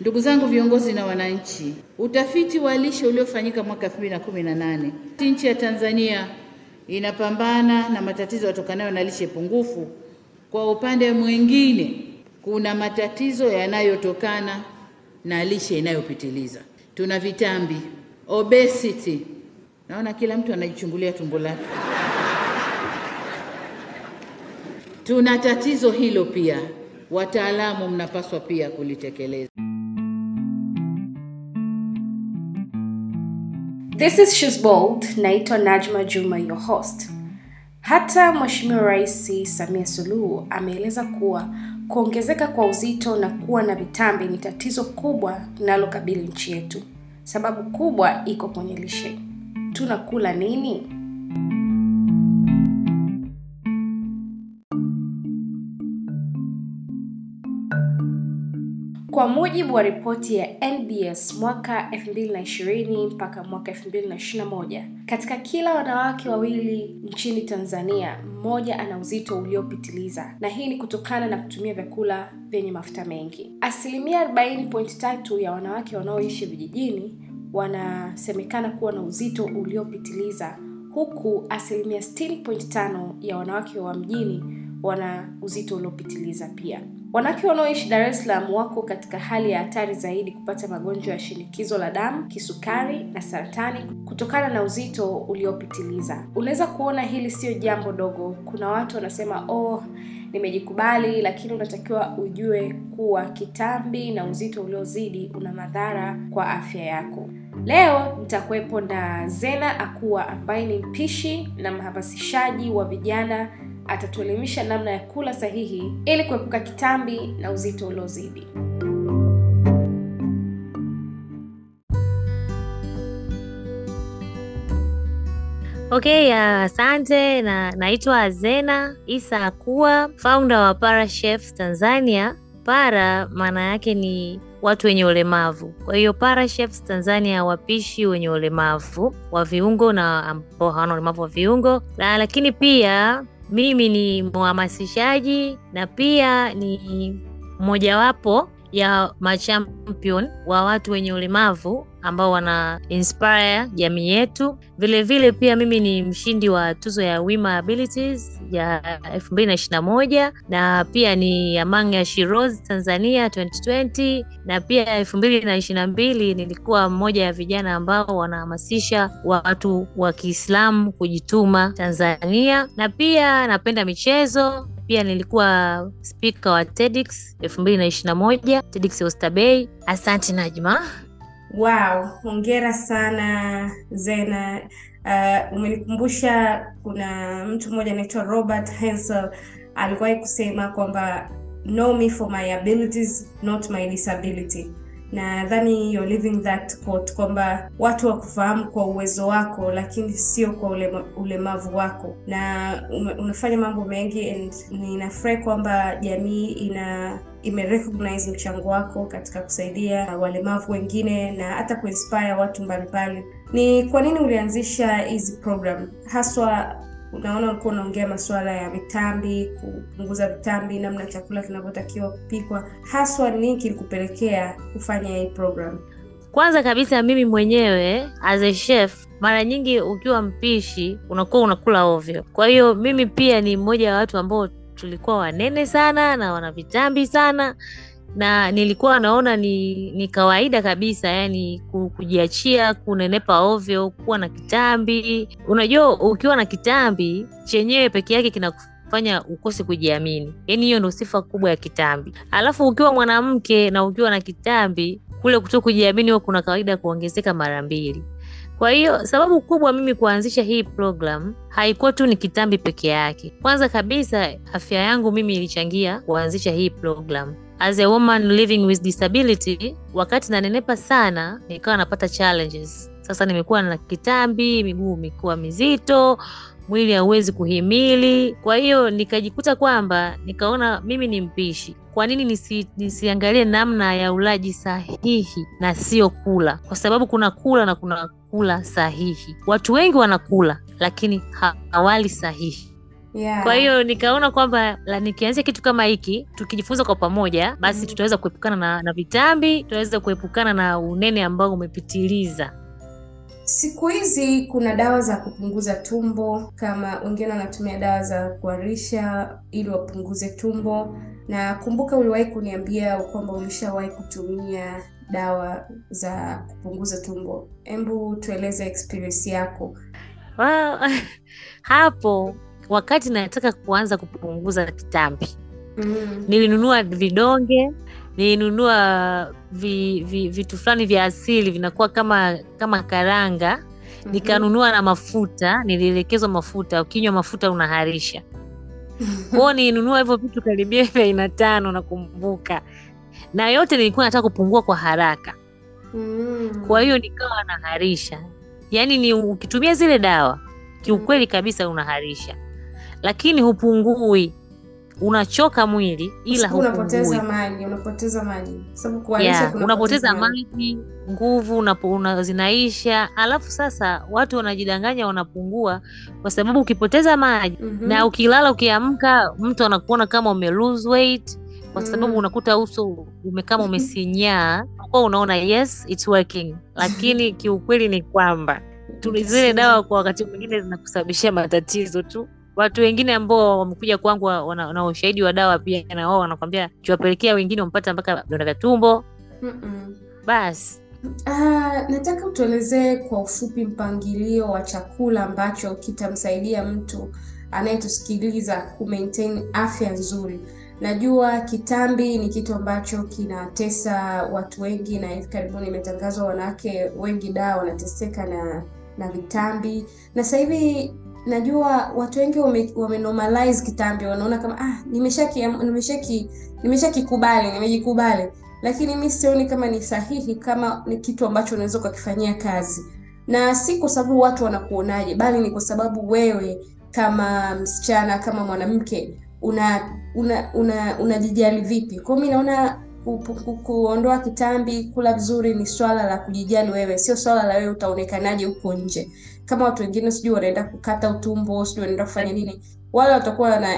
Ndugu zangu viongozi na wananchi, utafiti wa lishe uliofanyika mwaka 2018 nchi ya Tanzania inapambana na matatizo yatokanayo na lishe pungufu. Kwa upande mwingine, kuna matatizo yanayotokana na lishe inayopitiliza. Tuna vitambi, obesity. Naona kila mtu anajichungulia tumbo lake. Tuna tatizo hilo pia, wataalamu mnapaswa pia kulitekeleza. This is She's Bold. Naitwa Najma Juma, your host. Hata Mheshimiwa Rais Samia Suluhu ameeleza kuwa kuongezeka kwa uzito na kuwa na vitambi ni tatizo kubwa linalokabili nchi yetu. Sababu kubwa iko kwenye lishe. Tunakula nini? Kwa mujibu wa ripoti ya NBS mwaka 2020 mpaka mwaka 2021, katika kila wanawake wawili nchini Tanzania, mmoja ana uzito uliopitiliza, na hii ni kutokana na kutumia vyakula vyenye mafuta mengi. Asilimia 40.3 ya wanawake wanaoishi vijijini wanasemekana kuwa na uzito uliopitiliza, huku asilimia 60.5 ya wanawake wa mjini wana uzito uliopitiliza pia. Wanawake wanaoishi Dar es Salaam wako katika hali ya hatari zaidi kupata magonjwa ya shinikizo la damu, kisukari na saratani kutokana na uzito uliopitiliza. Unaweza kuona hili sio jambo dogo. Kuna watu wanasema oh, nimejikubali, lakini unatakiwa ujue kuwa kitambi na uzito uliozidi una madhara kwa afya yako. Leo nitakuwepo na Zena Akua ambaye ni mpishi na mhamasishaji wa vijana atatuelimisha namna ya kula sahihi ili kuepuka kitambi na uzito uliozidi. Okay, asante uh, na naitwa Zena Isa Akua, founder wa Para Chefs Tanzania. Para maana yake ni watu wenye ulemavu. Kwa hiyo Para Chefs Tanzania, wapishi wenye ulemavu wa viungo na ambao hawana ulemavu wa viungo na, lakini pia mimi ni mhamasishaji na pia ni mojawapo ya machampion wa watu wenye ulemavu ambao wana inspire jamii yetu. Vilevile pia mimi ni mshindi wa tuzo ya Wima Abilities ya 2021 na pia ni Among ya Shiroz Tanzania 2020 na pia 2022 nilikuwa mmoja ya vijana ambao wanahamasisha watu wa Kiislamu kujituma Tanzania, na pia napenda michezo pia nilikuwa spika wa TEDx 2021 TEDx Oysterbay. Asante Najma. Wow, hongera sana Zena. Uh, umenikumbusha kuna mtu mmoja anaitwa Robert Hensel aliwahi kusema kwamba know me for my abilities not my disability. Nadhani you're living that quote kwamba watu wakufahamu kwa uwezo wako, lakini sio kwa ulema, ulemavu wako, na unafanya mambo mengi and ninafurahi kwamba jamii ina imerecognize mchango wako katika kusaidia walemavu wengine na hata kuinspire watu mbalimbali. Ni kwa nini ulianzisha hizi program haswa? Unaona, ulikuwa unaongea masuala ya vitambi, kupunguza vitambi, namna chakula kinavyotakiwa kupikwa. Haswa nini kilikupelekea kufanya hii program? Kwanza kabisa mimi mwenyewe as a chef, mara nyingi ukiwa mpishi unakuwa unakula ovyo. Kwa hiyo mimi pia ni mmoja wa watu ambao tulikuwa wanene sana na wana vitambi sana na nilikuwa naona ni ni kawaida kabisa, yani kujiachia kunenepa ovyo, kuwa na kitambi. Unajua, ukiwa na kitambi chenyewe peke yake kinakufanya ukose kujiamini, yani hiyo ndo sifa kubwa ya kitambi. Alafu ukiwa mwanamke na ukiwa na kitambi, kule kuto kujiamini huwa kuna kawaida kuongezeka mara mbili. Kwa hiyo sababu kubwa mimi kuanzisha hii program haikuwa tu ni kitambi peke yake. Kwanza kabisa afya yangu mimi ilichangia kuanzisha hii program. As a woman living with disability, wakati nanenepa sana nikawa napata challenges. Sasa nimekuwa na kitambi, miguu imekuwa mizito, mwili hauwezi kuhimili. Kwa hiyo nikajikuta kwamba nikaona mimi ni mpishi, kwa nini nisi, nisiangalie namna ya ulaji sahihi na sio kula, kwa sababu kuna kula na kuna kula sahihi. Watu wengi wanakula lakini hawali sahihi. yeah. Kwa hiyo nikaona kwamba nikianzia kitu kama hiki tukijifunza kwa pamoja, basi mm. tutaweza kuepukana na, na vitambi, tutaweza kuepukana na unene ambao umepitiliza. Siku hizi kuna dawa za kupunguza tumbo, kama wengine wanatumia dawa za kuharisha ili wapunguze tumbo, na kumbuka uliwahi kuniambia kwamba ulishawahi kutumia dawa za kupunguza tumbo. Hebu tueleze experience yako. Well, hapo wakati nataka kuanza kupunguza kitambi Mm. nilinunua vidonge nilinunua vi, vi, vitu fulani vya asili vinakuwa kama kama karanga nikanunua na mafuta nilielekezwa mafuta ukinywa mafuta unaharisha kwao nilinunua hivyo vitu karibia vya aina tano nakumbuka na yote nilikuwa nataka kupungua kwa haraka Mm. kwa hiyo nikawa naharisha yaani ni ukitumia zile dawa kiukweli kabisa unaharisha lakini hupungui unachoka mwili ila unapoteza maji, unapoteza maji. Sababu kuharisha yeah, unapoteza maji. nguvu una, zinaisha alafu sasa watu wanajidanganya wanapungua kwa sababu ukipoteza maji Mhm. na ukilala ukiamka mtu anakuona kama ume lose weight kwa sababu Mm. unakuta uso umekama umesinyaa kwa unaona yes it's working lakini kiukweli ni kwamba zile dawa kwa wakati mwingine zinakusababishia matatizo tu watu wengine ambao wamekuja kwangu na wana, wana ushahidi wa dawa pia na wao wanakwambia kiwapelekea wengine wamepata mpaka vidonda vya tumbo Mm-mm. basi Uh, nataka utuelezee kwa ufupi mpangilio wa chakula ambacho kitamsaidia mtu anayetusikiliza kumaintain afya nzuri. Najua kitambi ni kitu ambacho kinatesa watu wengi, na hivi karibuni imetangazwa wanawake wengi daa wanateseka na na vitambi, na sasa hivi najua watu wengi wame, wame normalize kitambi, wanaona kama ah, nimeshaki nimeshaki nimeshakikubali nimejikubali. Lakini mi sioni kama ni sahihi, kama ni kitu ambacho unaweza ukakifanyia kazi, na si kwa sababu watu wanakuonaje, bali ni kwa sababu wewe kama msichana, kama mwanamke una una una unajijali vipi. kwao mi naona ku, ku, ku, kuondoa kitambi, kula vizuri ni swala la kujijali wewe, sio swala la wewe utaonekanaje huko nje. Kama watu wengine sijui wanaenda kukata utumbo, sijui wanaenda kufanya nini, wale watakuwa na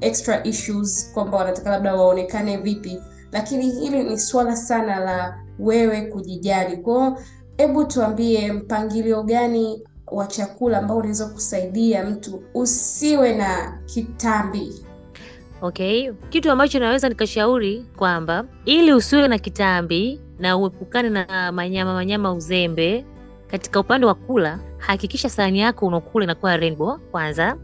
extra issues kwamba wanataka labda waonekane vipi lakini hili ni swala sana la wewe kujijali. kwao hebu tuambie mpangilio gani wa chakula ambao unaweza kusaidia mtu usiwe na kitambi. Okay? Kitu ambacho naweza nikashauri kwamba ili usiwe na kitambi na uepukane na manyama manyama uzembe katika upande wa kula hakikisha sahani yako unakula inakuwa rainbow kwanza.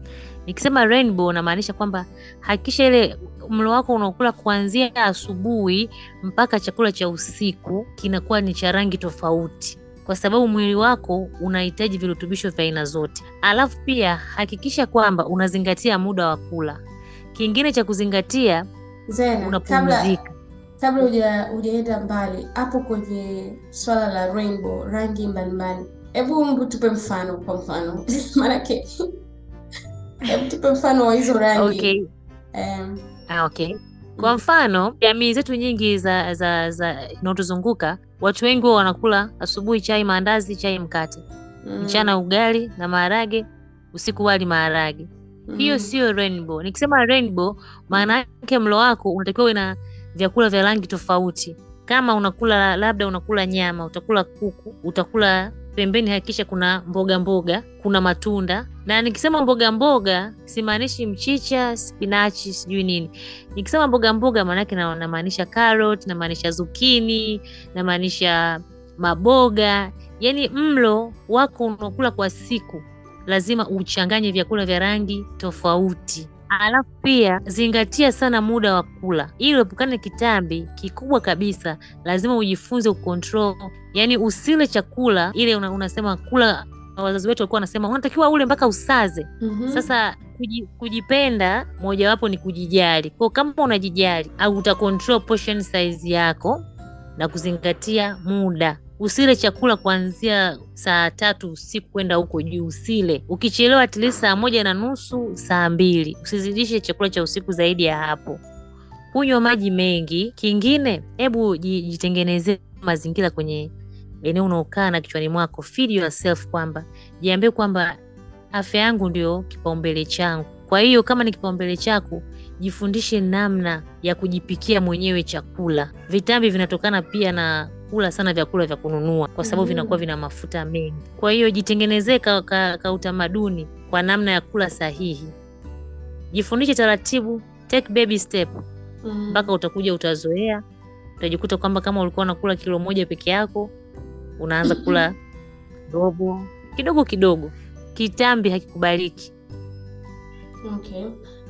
Nikisema rainbow namaanisha kwamba hakikisha ile mlo wako unaokula kuanzia asubuhi mpaka chakula cha usiku kinakuwa ni cha rangi tofauti. Kwa sababu mwili wako unahitaji virutubisho vya aina zote. Alafu pia hakikisha kwamba unazingatia muda wa kula kingine cha kuzingatia Zena, kabla unapumzika. kabla huja hujaenda mbali hapo kwenye swala la rainbow, rangi mbalimbali, hebu mbu tupe mfano, kwa mfano. Maanake, hebu tupe mfano wa hizo rangi. Okay. Um, Ah, okay. Kwa mfano jamii zetu nyingi za za za inaotuzunguka watu wengi huwa wanakula asubuhi chai maandazi, chai mkate, mm, mchana ugali na maharage, usiku wali maharage. Hiyo mm, sio rainbow. Nikisema rainbow, maana yake mlo wako unatakiwa uwe na vyakula vya rangi tofauti. Kama unakula labda unakula nyama, utakula kuku, utakula pembeni, hakikisha kuna mboga mboga, kuna matunda. Na nikisema mboga mboga, simaanishi mchicha, spinachi, sijui nini. Nikisema mboga mboga, maana yake namaanisha carrot, namaanisha zukini, namaanisha maboga. Yaani mlo wako unakula kwa siku lazima uchanganye vyakula vya rangi tofauti. Alafu pia zingatia sana muda wa kula ili uepukane kitambi. Kikubwa kabisa, lazima ujifunze ukontrol, yaani usile chakula ile una, unasema kula. Wazazi wetu walikuwa wanasema unatakiwa ule mpaka usaze. mhm. Sasa kuji, kujipenda mojawapo ni kujijali. Kwa kama unajijali au uta control portion size yako na kuzingatia muda. Usile chakula kuanzia saa tatu usiku kwenda huko juu, usile. Ukichelewa at least saa moja na nusu, saa mbili. Usizidishe chakula cha usiku zaidi ya hapo. Kunywa maji mengi. Kingine, hebu jitengenezee mazingira kwenye eneo unaokaa na kichwani mwako. Feed yourself kwamba jiambie kwamba afya yangu ndio kipaumbele changu Kwa hiyo kama ni kipaumbele chako, jifundishe namna ya kujipikia mwenyewe chakula. Vitambi vinatokana pia na kula sana vyakula vya kununua, kwa sababu Mm. vinakuwa vina mafuta mengi. Kwa hiyo jitengenezee ka, ka, ka utamaduni kwa namna ya kula sahihi. Jifundishe taratibu, take baby step Mm. mpaka utakuja utazoea. Utajikuta kwamba kama ulikuwa unakula kilo moja peke yako, unaanza kula robo kidogo kidogo. Kitambi hakikubaliki. Okay.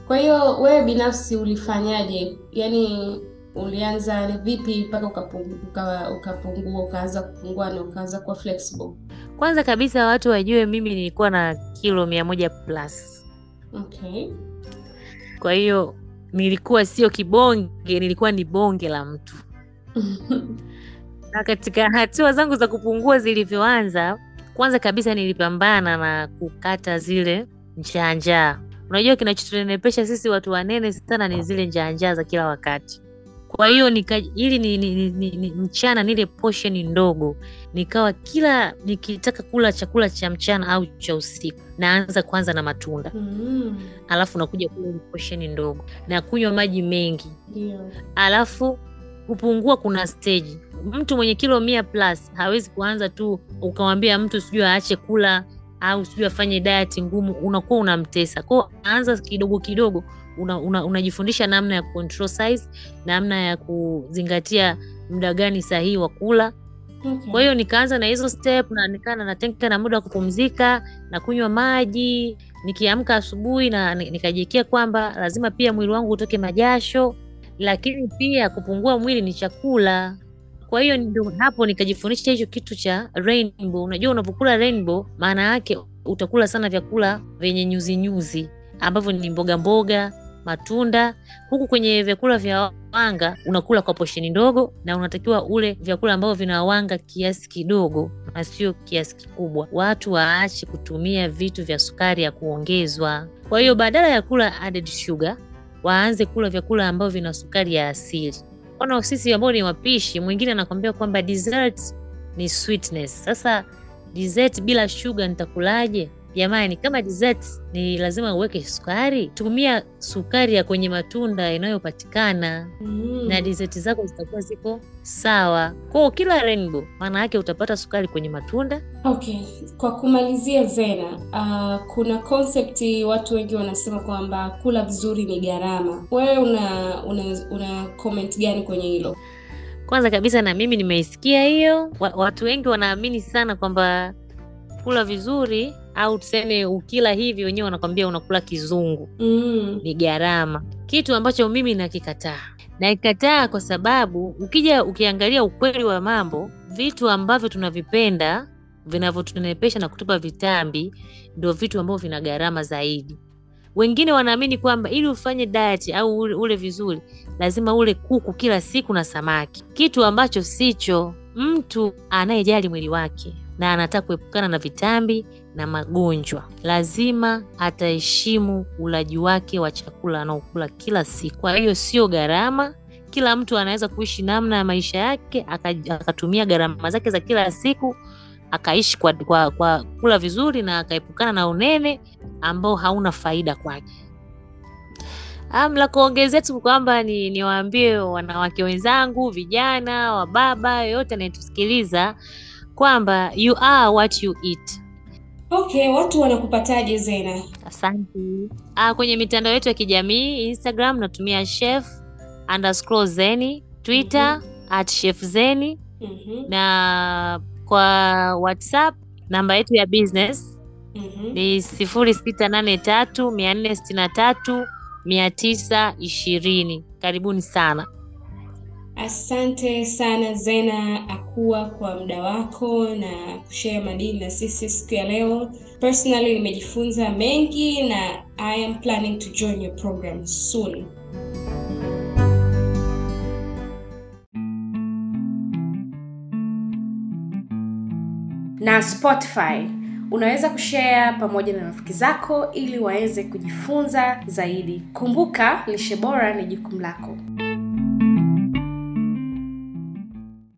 Kwa hiyo wewe binafsi ulifanyaje? Yaani ulianza vipi mpaka ukapungu- uka- ukapungua ukaanza kupungua na ukaanza kuwa flexible? Kwanza kabisa watu wajue mimi nilikuwa na kilo mia moja plus. Okay. Kwa hiyo nilikuwa sio kibonge, nilikuwa ni bonge la mtu. Na katika hatua zangu za kupungua zilivyoanza, kwanza kabisa nilipambana na kukata zile njaa njaa. Unajua kinachotunenepesha sisi watu wanene sana ni zile njaa njaa za kila wakati. Kwa hiyo nika, ili ni, ni, ni, ni, ni, mchana nile portion ndogo, nikawa kila nikitaka kula chakula cha mchana au cha usiku naanza kwanza na matunda, Mm, alafu nakuja kula portion ndogo na kunywa maji mengi yeah. alafu kupungua kuna stage. Mtu mwenye kilo mia plus hawezi kuanza tu ukamwambia mtu sijui aache kula au sijui afanye diet ngumu, unakuwa unamtesa. kwao. anza kidogo kidogo, una, una, unajifundisha namna ya control size, namna ya kuzingatia muda gani sahihi wa kula. Okay. Kwa hiyo nikaanza na hizo step na nikaa natenga na muda wa kupumzika na kunywa maji. Nikiamka asubuhi na nikajikia nikajiwekea kwamba lazima pia mwili wangu utoke majasho, lakini pia kupungua mwili ni chakula. Kwa hiyo ndio hapo nikajifundisha hicho kitu cha rainbow. Unajua, unapokula rainbow maana yake utakula sana vyakula vyenye nyuzi nyuzi ambavyo ni mboga mboga, matunda. Huku kwenye vyakula vya wanga unakula kwa posheni ndogo, na unatakiwa ule vyakula ambavyo vina wanga kiasi kidogo na sio kiasi kikubwa. Watu waache kutumia vitu vya sukari ya kuongezwa. Kwa hiyo badala ya kula added sugar, waanze kula vyakula ambavyo vina sukari ya asili. Ona sisi ambao ni wapishi, mwingine anakwambia kwamba dessert ni sweetness. Sasa dessert bila sugar nitakulaje? Jamani, kama dessert ni lazima uweke sukari, tumia sukari ya kwenye matunda inayopatikana Mm. na dessert zako zitakuwa ziko sawa. Kwa kila rainbow maana yake utapata sukari kwenye matunda. Okay, kwa kumalizia Zena, uh, kuna concept watu wengi wanasema kwamba kula vizuri ni gharama. Wewe una una, una comment gani kwenye hilo? Kwanza kabisa na mimi nimeisikia hiyo. Watu wengi wanaamini sana kwamba kula vizuri au tuseme ukila hivi, wenyewe wanakwambia unakula kizungu, Mm. ni gharama, kitu ambacho mimi nakikataa. Nakikataa kwa sababu ukija ukiangalia ukweli wa mambo, vitu ambavyo tunavipenda vinavyotunepesha na kutupa vitambi ndio vitu ambavyo vina gharama zaidi. Wengine wanaamini kwamba ili ufanye diet au ule, ule vizuri lazima ule kuku kila siku na samaki, kitu ambacho sicho. Mtu anayejali mwili wake na anataka kuepukana na vitambi na magonjwa lazima ataheshimu ulaji wake wa chakula anaokula kila siku. Kwa hiyo sio gharama. Kila mtu anaweza kuishi namna ya maisha yake akatumia gharama zake za kila siku akaishi kwa, kwa, kwa kula vizuri na akaepukana na unene ambao hauna faida kwake. Um, la kuongezea tu kwamba ni niwaambie wanawake wenzangu, vijana, wababa, yoyote anayetusikiliza kwamba you are what you eat. Okay, watu wanakupataje Zena? Asante. Ah, kwenye mitandao yetu ya kijamii Instagram natumia chef underscore zeni, Twitter at chef zeni Mhm. na kwa WhatsApp namba yetu ya business Mhm. ni sifuri sita nane tatu mia nne sitini na tatu mia tisa ishirini. Karibuni sana. Asante sana Zena Akua kwa muda wako na kushare madini na sisi siku ya leo. Personally nimejifunza mengi na I am planning to join your program soon. Na Spotify unaweza kushare pamoja na rafiki zako ili waweze kujifunza zaidi. Kumbuka, lishe bora ni jukumu lako.